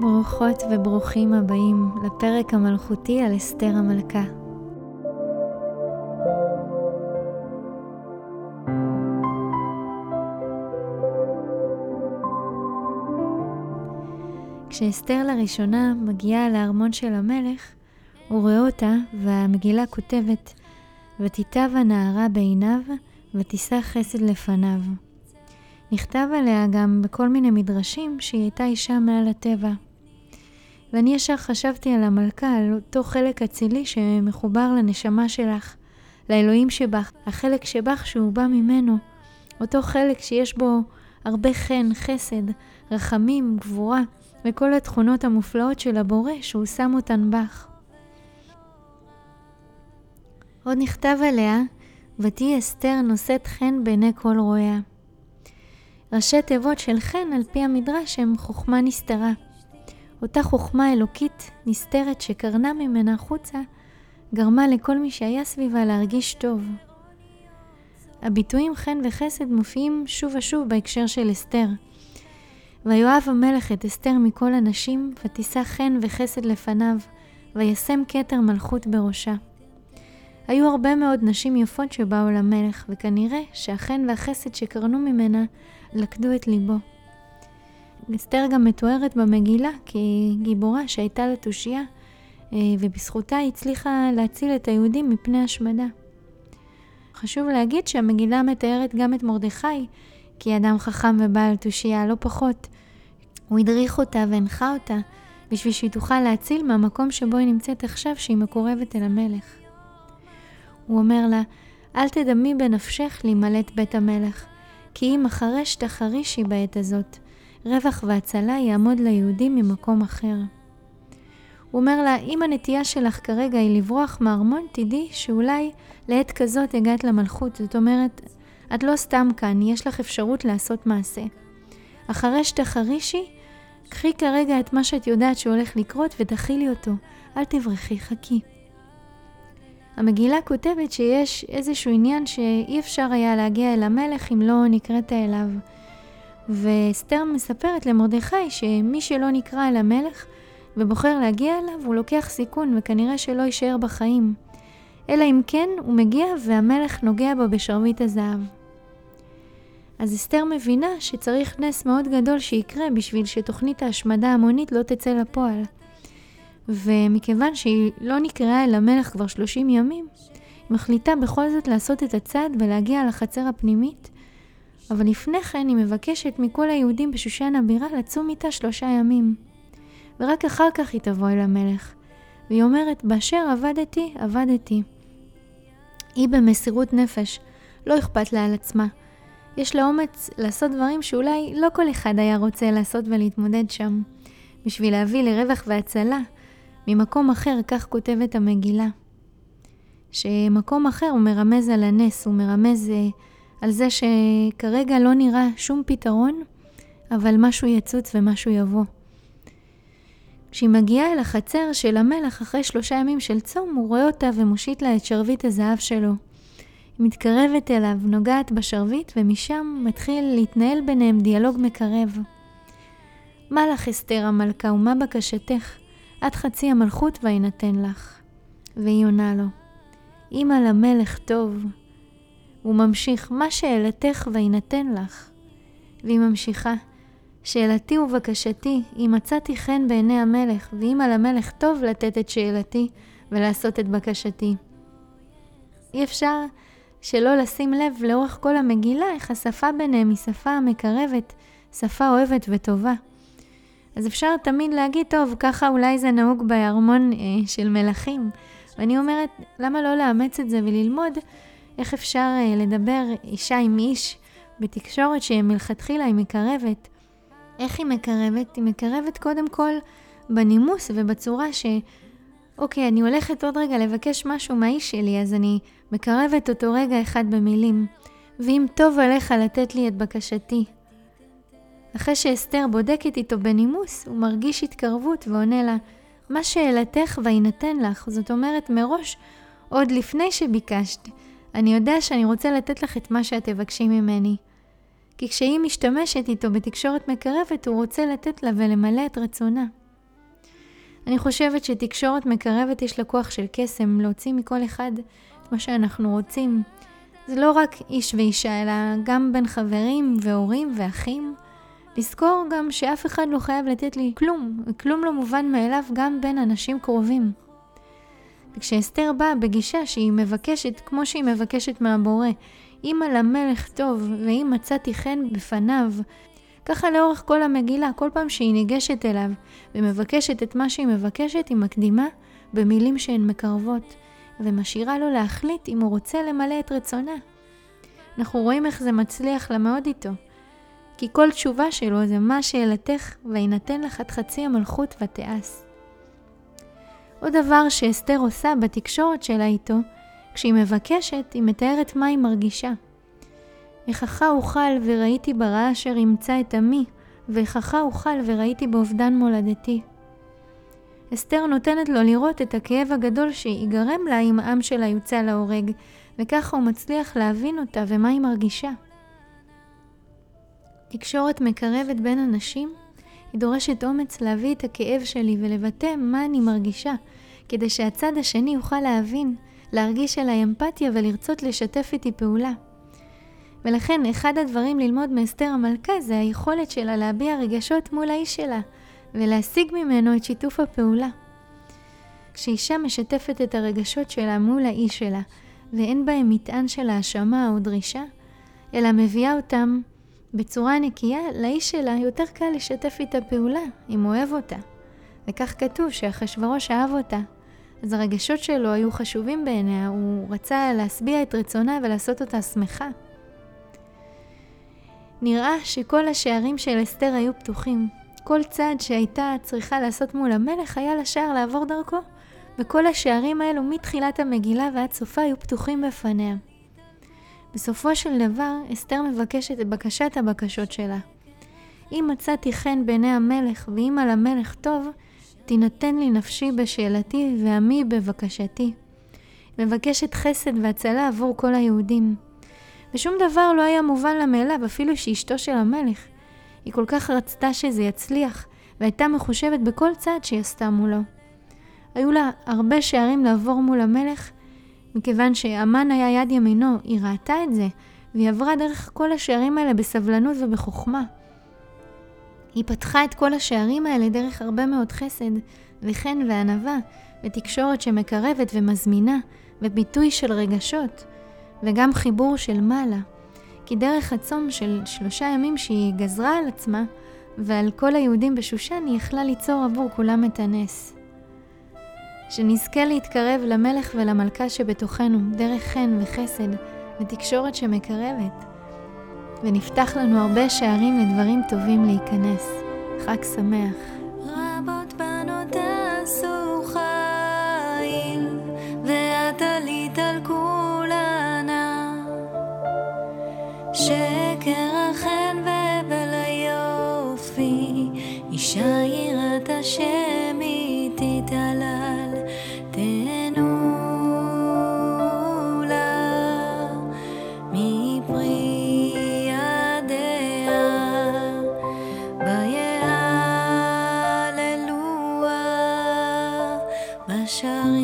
ברוכות וברוכים הבאים לפרק המלכותי על אסתר המלכה. כשאסתר לראשונה מגיעה לארמון של המלך, הוא רואה אותה והמגילה כותבת ותיטב הנערה בעיניו ותישא חסד לפניו. נכתב עליה גם בכל מיני מדרשים שהיא הייתה אישה מעל הטבע. ואני ישר חשבתי על המלכה, על אותו חלק אצילי שמחובר לנשמה שלך, לאלוהים שבך, החלק שבך שהוא בא ממנו, אותו חלק שיש בו הרבה חן, חסד, רחמים, גבורה, וכל התכונות המופלאות של הבורא שהוא שם אותן בך. עוד נכתב עליה, ותהי אסתר נושאת חן בעיני כל רואיה. ראשי תיבות של חן על פי המדרש הם חוכמה נסתרה. אותה חוכמה אלוקית נסתרת שקרנה ממנה החוצה, גרמה לכל מי שהיה סביבה להרגיש טוב. הביטויים חן וחסד מופיעים שוב ושוב בהקשר של אסתר. ויואב המלך את אסתר מכל הנשים, ותישא חן וחסד לפניו, וישם כתר מלכות בראשה. היו הרבה מאוד נשים יפות שבאו למלך, וכנראה שהחן והחסד שקרנו ממנה לכדו את ליבו. אסתר גם מתוארת במגילה כגיבורה שהייתה לה תושייה, אה, ובזכותה היא הצליחה להציל את היהודים מפני השמדה. חשוב להגיד שהמגילה מתארת גם את מרדכי כאדם חכם ובעל תושייה, לא פחות. הוא הדריך אותה והנחה אותה בשביל שהיא תוכל להציל מהמקום שבו היא נמצאת עכשיו, שהיא מקורבת אל המלך. הוא אומר לה, אל תדמי בנפשך להימלט בית המלך, כי אם החרש תחרישי בעת הזאת, רווח והצלה יעמוד ליהודים ממקום אחר. הוא אומר לה, אם הנטייה שלך כרגע היא לברוח מהארמון, תדעי שאולי לעת כזאת הגעת למלכות. זאת אומרת, את לא סתם כאן, יש לך אפשרות לעשות מעשה. אחרי שתחרישי, קחי כרגע את מה שאת יודעת שהולך לקרות ותכילי אותו. אל תברחי, חכי. המגילה כותבת שיש איזשהו עניין שאי אפשר היה להגיע אל המלך אם לא נקראת אליו. ואסתר מספרת למרדכי שמי שלא נקרא אל המלך ובוחר להגיע אליו, הוא לוקח סיכון וכנראה שלא יישאר בחיים. אלא אם כן הוא מגיע והמלך נוגע בו בשרביט הזהב. אז אסתר מבינה שצריך נס מאוד גדול שיקרה בשביל שתוכנית ההשמדה ההמונית לא תצא לפועל. ומכיוון שהיא לא נקראה אל המלך כבר 30 ימים, היא מחליטה בכל זאת לעשות את הצעד ולהגיע לחצר הפנימית, אבל לפני כן היא מבקשת מכל היהודים בשושן הבירה לצום איתה שלושה ימים. ורק אחר כך היא תבוא אל המלך. והיא אומרת, באשר עבדתי, עבדתי. היא במסירות נפש, לא אכפת לה על עצמה. יש לה אומץ לעשות דברים שאולי לא כל אחד היה רוצה לעשות ולהתמודד שם, בשביל להביא לרווח והצלה ממקום אחר, כך כותבת המגילה. שמקום אחר הוא מרמז על הנס, הוא מרמז אה, על זה שכרגע לא נראה שום פתרון, אבל משהו יצוץ ומשהו יבוא. כשהיא מגיעה אל החצר של המלך אחרי שלושה ימים של צום, הוא רואה אותה ומושיט לה את שרביט הזהב שלו. היא מתקרבת אליו, נוגעת בשרביט, ומשם מתחיל להתנהל ביניהם דיאלוג מקרב. מה לך, אסתר המלכה, ומה בקשתך? עד חצי המלכות ויינתן לך. והיא עונה לו, אמא למלך טוב. הוא ממשיך, מה שאלתך ויינתן לך. והיא ממשיכה, שאלתי ובקשתי, אם מצאתי חן בעיני המלך, ואם על המלך טוב לתת את שאלתי ולעשות את בקשתי. אי אפשר שלא לשים לב לאורך כל המגילה איך השפה ביניהם היא שפה מקרבת, שפה אוהבת וטובה. אז אפשר תמיד להגיד, טוב, ככה אולי זה נהוג בארמון אה, של מלכים. ואני אומרת, למה לא לאמץ את זה וללמוד איך אפשר אה, לדבר אישה עם איש בתקשורת שמלכתחילה היא מקרבת. איך היא מקרבת? היא מקרבת קודם כל בנימוס ובצורה ש... אוקיי, אני הולכת עוד רגע לבקש משהו מהאיש שלי, אז אני מקרבת אותו רגע אחד במילים. ואם טוב עליך לתת לי את בקשתי, אחרי שאסתר בודקת איתו בנימוס, הוא מרגיש התקרבות ועונה לה, מה שאלתך ויינתן לך. זאת אומרת, מראש, עוד לפני שביקשת, אני יודע שאני רוצה לתת לך את מה שאת תבקשי ממני. כי כשהיא משתמשת איתו בתקשורת מקרבת, הוא רוצה לתת לה ולמלא את רצונה. אני חושבת שתקשורת מקרבת יש לה כוח של קסם להוציא מכל אחד את מה שאנחנו רוצים. זה לא רק איש ואישה, אלא גם בין חברים והורים ואחים. לזכור גם שאף אחד לא חייב לתת לי כלום, כלום לא מובן מאליו גם בין אנשים קרובים. וכשאסתר באה בגישה שהיא מבקשת, כמו שהיא מבקשת מהבורא, אם על המלך טוב, ואם מצאתי חן בפניו, ככה לאורך כל המגילה, כל פעם שהיא ניגשת אליו ומבקשת את מה שהיא מבקשת, היא מקדימה במילים שהן מקרבות, ומשאירה לו להחליט אם הוא רוצה למלא את רצונה. אנחנו רואים איך זה מצליח לה מאוד איתו. כי כל תשובה שלו זה מה שאלתך, ויינתן לך את חצי המלכות ותיעש. עוד דבר שאסתר עושה בתקשורת שלה איתו, כשהיא מבקשת, היא מתארת מה היא מרגישה. איככה אוכל וראיתי ברעה אשר ימצא את עמי, ואיככה אוכל וראיתי באובדן מולדתי. אסתר נותנת לו לראות את הכאב הגדול שיגרם לה אם העם שלה יוצא להורג, וככה הוא מצליח להבין אותה ומה היא מרגישה. תקשורת מקרבת בין אנשים, היא דורשת אומץ להביא את הכאב שלי ולבטא מה אני מרגישה, כדי שהצד השני יוכל להבין, להרגיש אליי אמפתיה ולרצות לשתף איתי פעולה. ולכן אחד הדברים ללמוד מאסתר המלכה זה היכולת שלה להביע רגשות מול האיש שלה, ולהשיג ממנו את שיתוף הפעולה. כשאישה משתפת את הרגשות שלה מול האיש שלה, ואין בהם מטען של האשמה או דרישה, אלא מביאה אותם בצורה נקייה, לאיש שלה יותר קל לשתף איתה פעולה, אם הוא אוהב אותה. וכך כתוב שאחשוורוש אהב אותה. אז הרגשות שלו היו חשובים בעיניה, הוא רצה להשביע את רצונה ולעשות אותה שמחה. נראה שכל השערים של אסתר היו פתוחים. כל צעד שהייתה צריכה לעשות מול המלך היה לשער לעבור דרכו, וכל השערים האלו מתחילת המגילה ועד סופה היו פתוחים בפניה. בסופו של דבר, אסתר מבקשת את בקשת הבקשות שלה. אם מצאתי חן בעיני המלך, ואם על המלך טוב, תינתן לי נפשי בשאלתי ועמי בבקשתי. מבקשת חסד והצלה עבור כל היהודים. ושום דבר לא היה מובן לה מאליו, אפילו שאשתו של המלך. היא כל כך רצתה שזה יצליח, והייתה מחושבת בכל צעד שהיא עשתה מולו. היו לה הרבה שערים לעבור מול המלך, מכיוון שאמן היה יד ימינו, היא ראתה את זה, והיא עברה דרך כל השערים האלה בסבלנות ובחוכמה. היא פתחה את כל השערים האלה דרך הרבה מאוד חסד, וחן וענווה, ותקשורת שמקרבת ומזמינה, וביטוי של רגשות, וגם חיבור של מעלה. כי דרך הצום של שלושה ימים שהיא גזרה על עצמה, ועל כל היהודים בשושן, היא יכלה ליצור עבור כולם את הנס. שנזכה להתקרב למלך ולמלכה שבתוכנו, דרך חן וחסד ותקשורת שמקרבת, ונפתח לנו הרבה שערים לדברים טובים להיכנס. חג שמח. 长